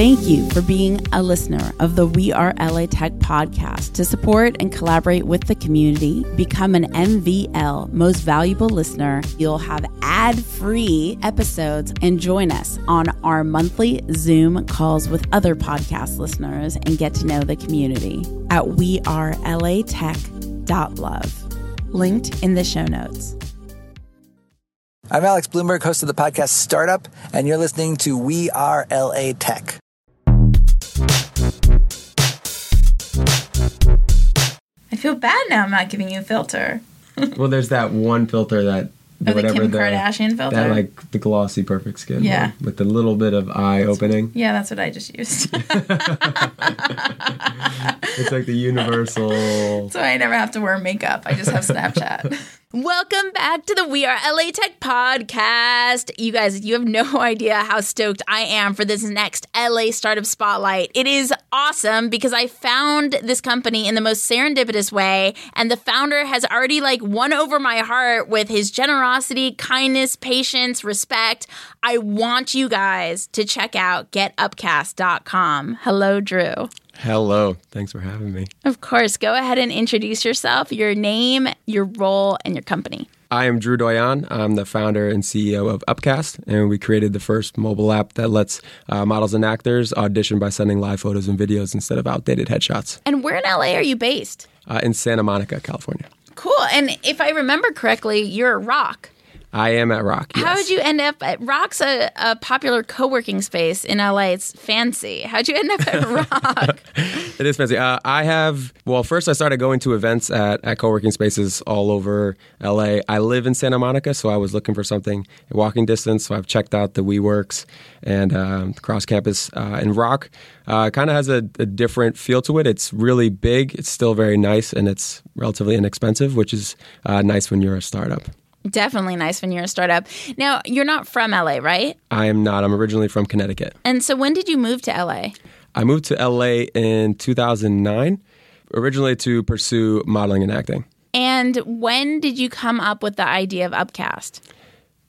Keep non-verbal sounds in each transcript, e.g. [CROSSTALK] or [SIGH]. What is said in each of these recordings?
Thank you for being a listener of the We Are LA Tech podcast. To support and collaborate with the community, become an MVL Most Valuable Listener. You'll have ad free episodes and join us on our monthly Zoom calls with other podcast listeners and get to know the community at wearelatech.love. Linked in the show notes. I'm Alex Blumberg, host of the podcast Startup, and you're listening to We Are LA Tech. Feel bad now I'm not giving you a filter. [LAUGHS] well, there's that one filter that oh, the Kim Kardashian filter. That like the glossy perfect skin. Yeah. With the little bit of eye opening. Yeah, that's what I just used. [LAUGHS] [LAUGHS] it's like the universal. So I never have to wear makeup. I just have Snapchat. Welcome back to the We Are LA Tech podcast. You guys, you have no [LAUGHS] idea how stoked I am for this next LA Startup Spotlight. It is awesome because I found this company in the most serendipitous way, and the founder has already like won over my heart with his generosity, kindness, patience, respect. I want you guys to check out getupcast.com. Hello, Drew. Hello. Thanks for having me. Of course. Go ahead and introduce yourself, your name, your role, and your company. I am Drew Doyon. I'm the founder and CEO of Upcast, and we created the first mobile app that lets uh, models and actors audition by sending live photos and videos instead of outdated headshots. And where in LA are you based? Uh, in Santa Monica, California. Cool. And if I remember correctly, you're a rock. I am at Rock. Yes. How did you end up at Rock's a, a popular co working space in LA? It's fancy. How'd you end up at [LAUGHS] Rock? it is fancy. Uh, I have, well, first I started going to events at, at co working spaces all over LA. I live in Santa Monica, so I was looking for something walking distance. So I've checked out the WeWorks and um, cross campus. Uh, and Rock uh, kind of has a, a different feel to it. It's really big, it's still very nice, and it's relatively inexpensive, which is uh, nice when you're a startup. Definitely nice when you're a startup. Now, you're not from LA, right? I am not. I'm originally from Connecticut. And so when did you move to LA? I moved to LA in 2009, originally to pursue modeling and acting. And when did you come up with the idea of Upcast?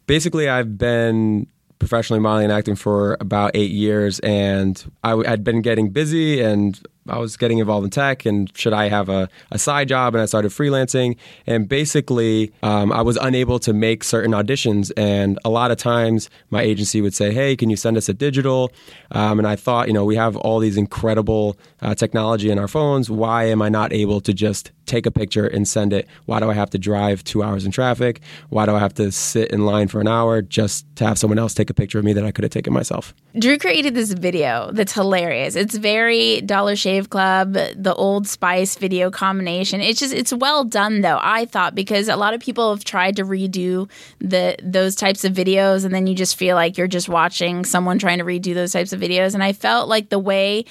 Basically, I've been professionally modeling and acting for about eight years, and I had been getting busy and I was getting involved in tech and should I have a, a side job? And I started freelancing. And basically, um, I was unable to make certain auditions. And a lot of times, my agency would say, Hey, can you send us a digital? Um, and I thought, you know, we have all these incredible uh, technology in our phones. Why am I not able to just take a picture and send it? Why do I have to drive two hours in traffic? Why do I have to sit in line for an hour just to have someone else take a picture of me that I could have taken myself? Drew created this video that's hilarious. It's very Dollar Shave Club, the Old Spice video combination. It's just it's well done though. I thought because a lot of people have tried to redo the those types of videos, and then you just feel like you're just watching someone trying to redo those types of videos. And I felt like the way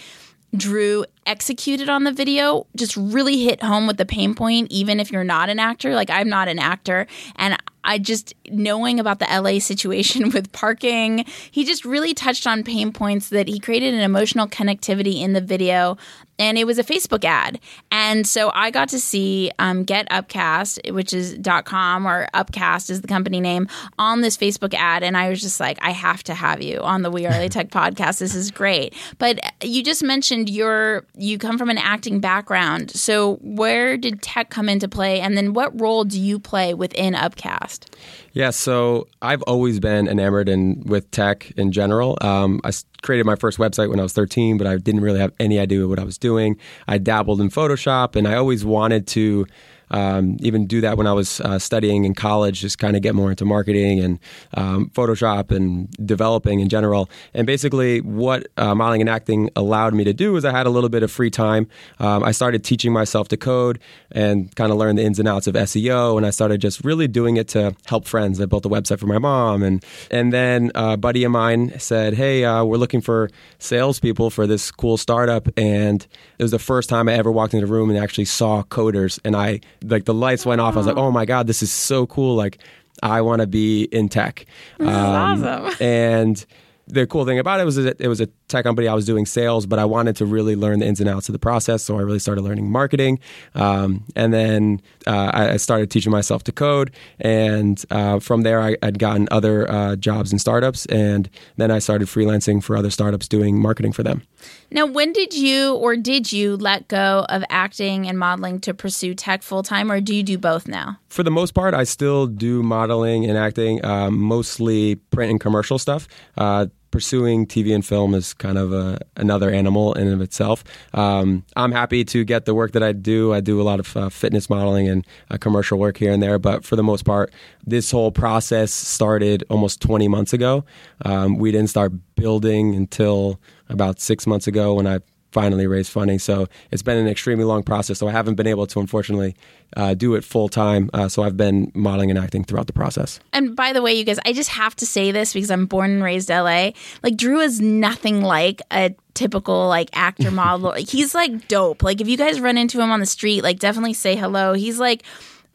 Drew executed on the video just really hit home with the pain point, even if you're not an actor. Like, I'm not an actor. And I just, knowing about the LA situation [LAUGHS] with parking, he just really touched on pain points that he created an emotional connectivity in the video. And it was a Facebook ad. And so I got to see um, Get Upcast, which is .com or Upcast is the company name, on this Facebook ad. And I was just like, I have to have you on the We Are LA [LAUGHS] Tech podcast. This is great. But you just mentioned your you come from an acting background. So where did tech come into play? And then what role do you play within Upcast? Yeah, so I've always been enamored in with tech in general. Um, I created my first website when I was 13, but I didn't really have any idea what I was doing. I dabbled in Photoshop, and I always wanted to um, even do that when I was uh, studying in college, just kind of get more into marketing and um, Photoshop and developing in general. And basically, what uh, modeling and acting allowed me to do is I had a little bit of free time. Um, I started teaching myself to code and kind of learn the ins and outs of SEO. And I started just really doing it to help friends. I built a website for my mom, and and then a buddy of mine said, "Hey, uh, we're looking for salespeople for this cool startup." And it was the first time I ever walked into the room and actually saw coders, and I like the lights went off. I was like, oh my god, this is so cool! Like I want to be in tech. This um, is awesome. [LAUGHS] And the cool thing about it was that it was a tech company. I was doing sales, but I wanted to really learn the ins and outs of the process. So I really started learning marketing. Um, and then uh, I started teaching myself to code. And uh, from there, I, would gotten other uh, jobs in startups. And then I started freelancing for other startups doing marketing for them. Now, when did you or did you let go of acting and modeling to pursue tech full time, or do you do both now? For the most part, I still do modeling and acting, um, mostly print and commercial stuff. Pursuing TV and film is kind of a, another animal in and of itself. Um, I'm happy to get the work that I do. I do a lot of uh, fitness modeling and uh, commercial work here and there, but for the most part, this whole process started almost 20 months ago. Um, we didn't start building until about six months ago when I finally raise funding. So it's been an extremely long process. So I haven't been able to, unfortunately, uh, do it full time. Uh, so I've been modeling and acting throughout the process. And by the way, you guys, I just have to say this because I'm born and raised LA. Like Drew is nothing like a typical like actor [LAUGHS] model. He's like dope. Like if you guys run into him on the street, like definitely say hello. He's like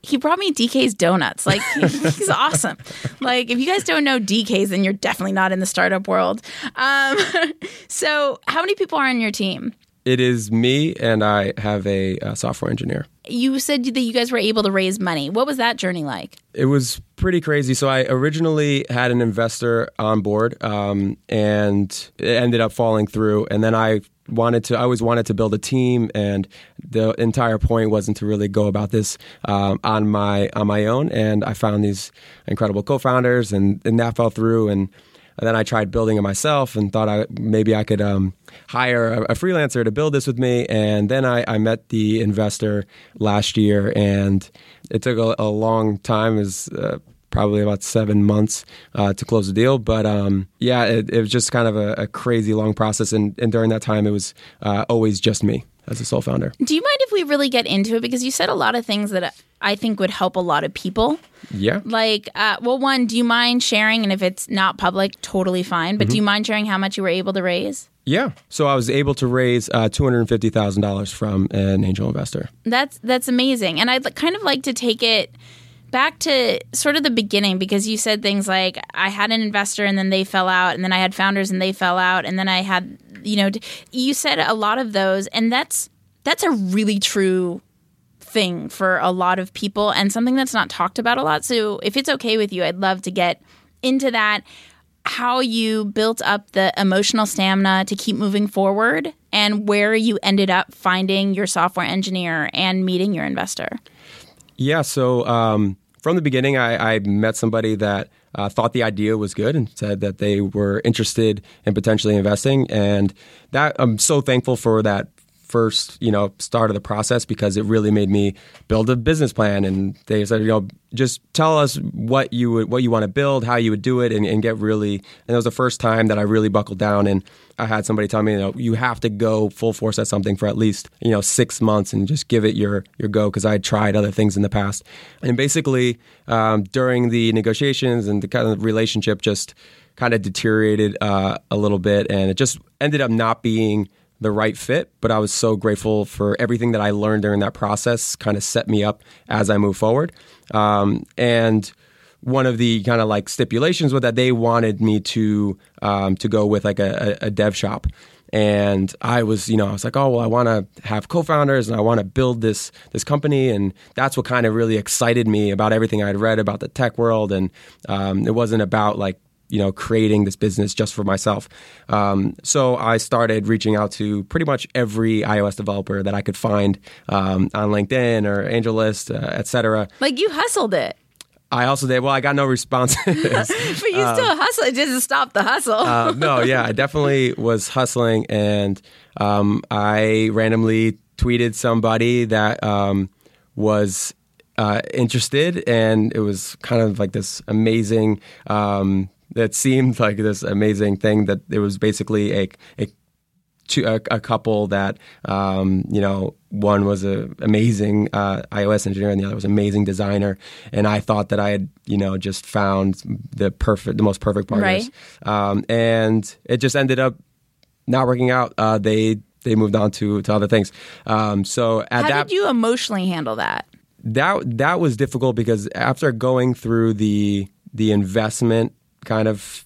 he brought me DK's donuts. Like [LAUGHS] he's awesome. Like if you guys don't know DK's, then you're definitely not in the startup world. Um, [LAUGHS] so how many people are on your team? It is me, and I have a, a, software engineer. You said that you guys were able to raise money. What was that journey like? It was pretty crazy. So I originally had an investor on board, um, and it ended up falling through. And then I wanted to. I always wanted to build a team, and the entire point wasn't to really go about this um, on my on my own. And I found these incredible co-founders, and, and that fell through. And and then I tried building it myself and thought I, maybe I could um, hire a, a, freelancer to build this with me. And then I, I met the investor last year, and it took a, a long time. Is uh, probably about seven months uh, to close the deal. But um, yeah, it, it, was just kind of a, a crazy long process. And, and, during that time, it was uh, always just me as a sole founder. Do you mind if we really get into it? Because you said a lot of things that I think would help a lot of people. Yeah. Like, uh, well, one, do you mind sharing? And if it's not public, totally fine. But mm-hmm. do you mind sharing how much you were able to raise? Yeah. So I was able to raise uh, two hundred and fifty thousand dollars from an angel investor. That's that's amazing, and I'd kind of like to take it back to sort of the beginning because you said things like I had an investor and then they fell out, and then I had founders and they fell out, and then I had you know you said a lot of those, and that's that's a really true thing for a lot of people and something that's not talked about a lot. So if it's okay with you, I'd love to get into that. How you built up the emotional stamina to keep moving forward and where you ended up finding your software engineer and meeting your investor. Yeah, so um, from the beginning, I, I met somebody that uh, thought the idea was good and said that they were interested in potentially investing, and that I'm so thankful for that first, you know, start of the process because it really made me build a business plan. And they said, you know, just tell us what you would, what you want to build, how you would do it, and, and get really. And it was the first time that I really buckled down. And I had somebody tell me, you know, you have to go full force at something for at least, you know, six months and just give it your your go because I had tried other things in the past. And basically, um, during the negotiations and the kind of relationship, just kind of deteriorated uh, a little bit, and it just ended up not being the right fit, but I was so grateful for everything that I learned during that process, kind of set me up as I move forward. Um, and one of the kind of like stipulations was that they wanted me to um, to go with like a, a, dev shop. And I was, you know, I was like, oh well, I want to have co-founders and I want to build this this company, and that's what kind of really excited me about everything I'd read about the tech world. And um, it wasn't about like you know creating this business just for myself um, so i started reaching out to pretty much every ios developer that i could find um, on linkedin or angellist uh, etc like you hustled it I also did. Well, I got no responses. [LAUGHS] but you um, still hustle. It doesn't stop the hustle. uh, no, [LAUGHS] yeah, I definitely was hustling, and um, I randomly tweeted somebody that um, was uh, interested, and it was kind of like this amazing um, that seemed like this amazing thing that it was basically a, a a, a, couple that um, you know one was an amazing uh, iOS engineer and the other was an amazing designer. And I thought that I had you know just found the perfect the most perfect partners. Right. um, and it just ended up not working out. Uh, they they moved on to to other things. Um, so at how that, did you emotionally handle that? That that was difficult because after going through the the investment kind of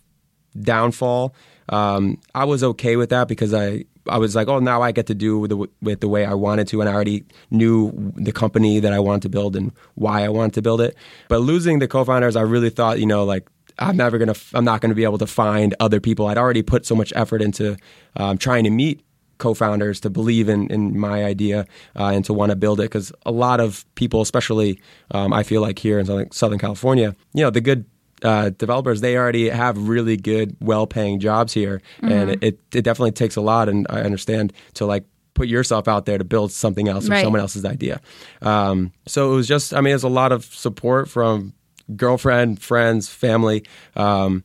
downfall. um, I was okay with that because I I was like, oh, now I get to do with the, with the way I wanted to, and I already knew the company that I wanted to build and why I wanted to build it. But losing the co-founders, I really thought, you know, like I'm never gonna, I'm not gonna be able to find other people. I'd already put so much effort into um, trying to meet co-founders to believe in, in my idea uh, and to want to build it because a lot of people especially um, i feel like here in southern, southern california you know the good uh, developers they already have really good well-paying jobs here mm-hmm. and it, it definitely takes a lot and i understand to like put yourself out there to build something else or right. someone else's idea um, so it was just i mean there's a lot of support from girlfriend friends family um,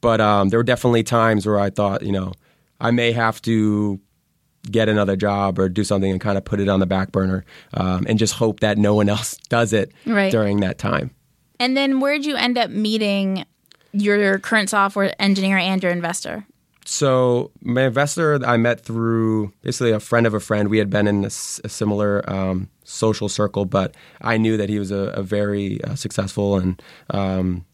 but um, there were definitely times where i thought you know i may have to get another job or do something and kind of put it on the back burner um, and just hope that no one else [LAUGHS] does it right. during that time. And then where'd you end up meeting your current software engineer and your investor? So my investor I met through basically a friend of a friend. We had been in a, similar um, social circle, but I knew that he was a, a very uh, successful and um,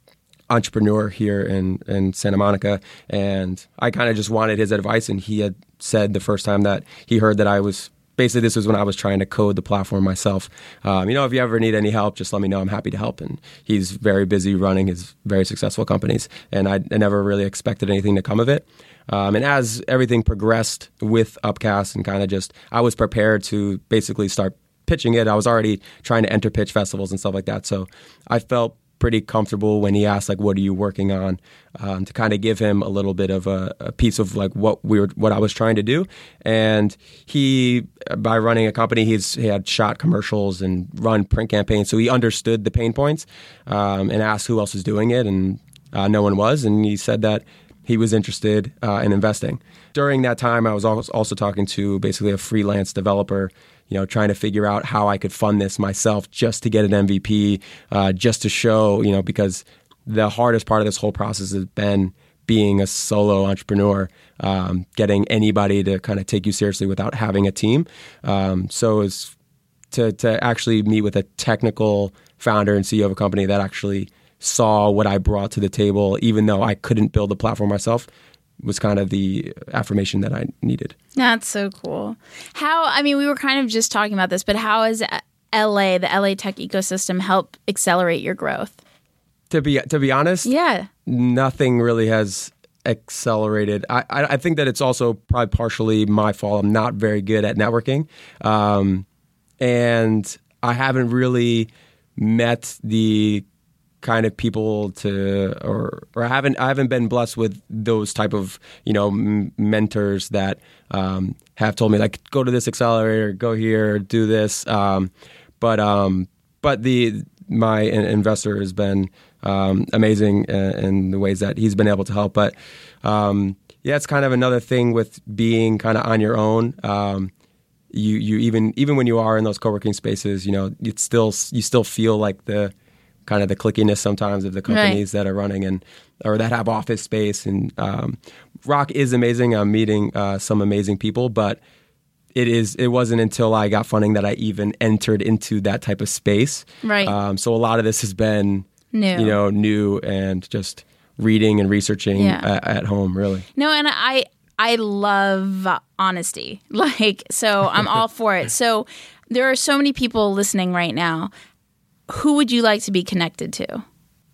entrepreneur here in, in Santa Monica. And I kind of just wanted his advice. And he had said the first time that he heard that I was basically this was when I was trying to code the platform myself. Um, you know, if you ever need any help, just let me know. I'm happy to help. And he's very busy running his very successful companies, and I, I never really expected anything to come of it. Um, and as everything progressed with Upcast, and kind of just, I was prepared to basically start pitching it. I was already trying to enter pitch festivals and stuff like that. So I felt pretty comfortable when he asked like what are you working on um, to kind of give him a little bit of a, a, piece of like what we were what I was trying to do. And he by running a company he's he had shot commercials and run print campaigns so he understood the pain points um, and asked who else is doing it and uh, no one was. And he said that he was interested uh, in investing. During that time I was also talking to basically a freelance developer you know, trying to figure out how I could fund this myself just to get an MVP, uh, just to show, you know, because the hardest part of this whole process has been being a solo entrepreneur, um, getting anybody to kind of take you seriously without having a team. Um, so it's to to actually meet with a technical founder and CEO of a company that actually saw what I brought to the table, even though I couldn't build the platform myself, was kind of the affirmation that I needed. That's so cool. How, I mean, we were kind of just talking about this, but how has LA, the LA tech ecosystem, help accelerate your growth? To be to be honest, yeah, nothing really has accelerated. I, I think that it's also probably partially my fault. I'm not very good at networking, um, and I haven't really met the kind of people to or or I haven't I haven't been blessed with those type of you know m- mentors that um, have told me like go to this accelerator, go here, do this. Um, but um, but the my investor has been um, amazing in, in, the ways that he's been able to help. But um, yeah, it's kind of another thing with being kind of on your own um, you you even even when you are in those co-working spaces, you know, it's still you still feel like the kind of the clickiness sometimes of the companies right. that are running and or that have office space. And um, Rock is amazing. I'm meeting uh, some amazing people, but it is it wasn't until I got funding that I even entered into that type of space. Right. Um, so a lot of this has been new, you know, new and just reading and researching yeah. at, at home. Really. No, and I I love honesty. [LAUGHS] Like so, I'm all for it. So there are so many people listening right now who would you like to be connected to?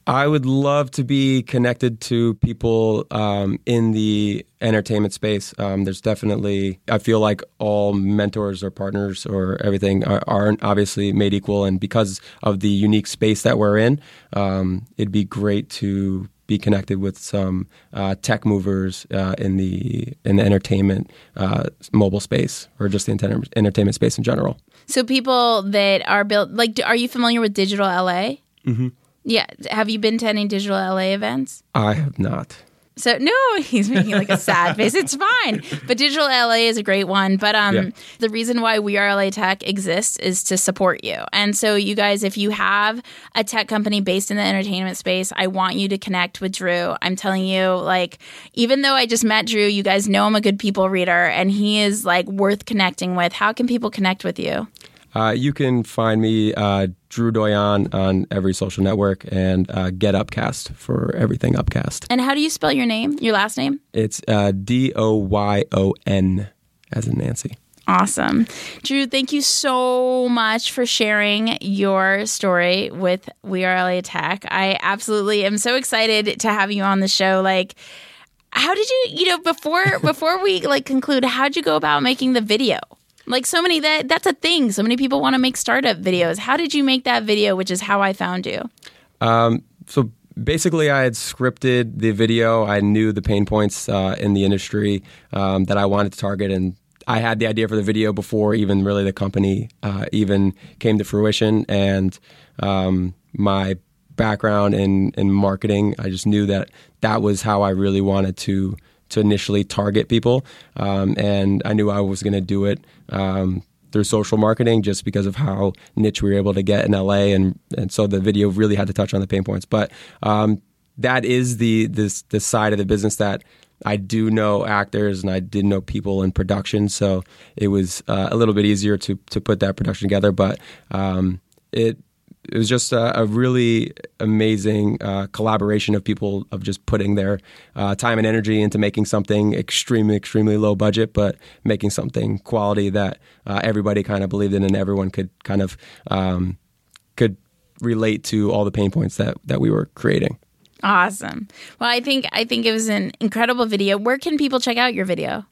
I would love to be connected to people um, in the entertainment space. Um, there's definitely, I feel like all mentors or partners or everything are, aren't obviously made equal. And because of the unique space that we're in, um, it'd be great to be connected with some uh, tech movers uh, in the in the entertainment uh, mobile space or just the enter- entertainment space in general. So people that are built like, are you familiar with Digital LA? Mm-hmm. Yeah. Have you been to any Digital LA events? I have not. So no, [LAUGHS] he's making like a sad face. It's fine. But Digital LA is a great one. But um, yeah. the reason why We Are LA Tech exists is to support you. And so you guys, if you have a tech company based in the entertainment space, I want you to connect with Drew. I'm telling you, like, even though I just met Drew, you guys know I'm a good people reader, and he is like worth connecting with. How can people connect with you? Uh, you can find me, uh, Drew Doyon, on every social network and uh, Get Upcast for everything Upcast. And how do you spell your name, your last name? It's uh, D O Y O N, as in Nancy. Awesome. Drew, thank you so much for sharing your story with We Are LA Tech. I absolutely am so excited to have you on the show. Like, how did you, you know, before [LAUGHS] before we like conclude, how'd you go about making the video? Like so many that that's a thing. So many people want to make startup videos. How did you make that video, which is how I found you? Um, so basically, I had scripted the video. I knew the pain points uh, in the industry um, that I wanted to target, and I had the idea for the video before even really the company uh, even came to fruition. And um, my background in in marketing, I just knew that that was how I really wanted to to initially target people, um, and I knew I was going to do it um, through social marketing just because of how niche we were able to get in LA, and and so the video really had to touch on the pain points. But um, that is the this the side of the business that I do know actors and I did know people in production, so it was uh, a little bit easier to to put that production together. But um, it it was just a, a really amazing uh, collaboration of people of just putting their uh, time and energy into making something extremely, extremely low budget, but making something quality that uh, everybody kind of believed in and everyone could kind of um, could relate to all the pain points that that we were creating. Awesome. Well, I think I think it was an incredible video. Where can people check out your video?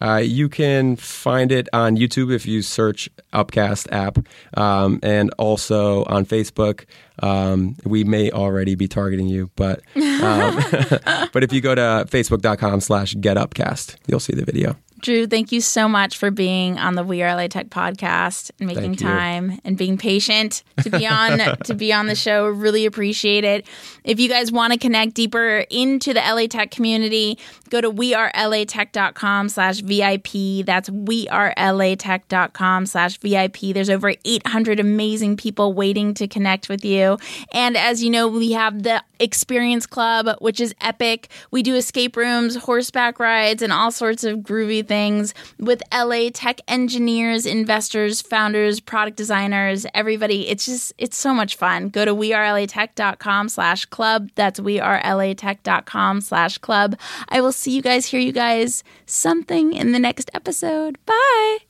Uh, you can find it on YouTube if you search Upcast app, um, and also on Facebook. Um, we may already be targeting you, but um, [LAUGHS] but if you go to facebook.com/slash getupcast, you'll see the video. Drew, thank you so much for being on the We Are LA Tech podcast and making time and being patient to be on [LAUGHS] to be on the show. Really appreciate it. If you guys want to connect deeper into the LA Tech community, go to wearelatech.com slash VIP. That's wearelatech.com slash VIP. There's over 800 amazing people waiting to connect with you. And as you know, we have the Experience Club, which is epic. We do escape rooms, horseback rides, and all sorts of groovy things with LA tech engineers, investors, founders, product designers, everybody. It's just, it's so much fun. Go to wearelatech.com slash club. That's wearelatech.com slash club. I will see you guys, hear you guys something in the next episode. Bye.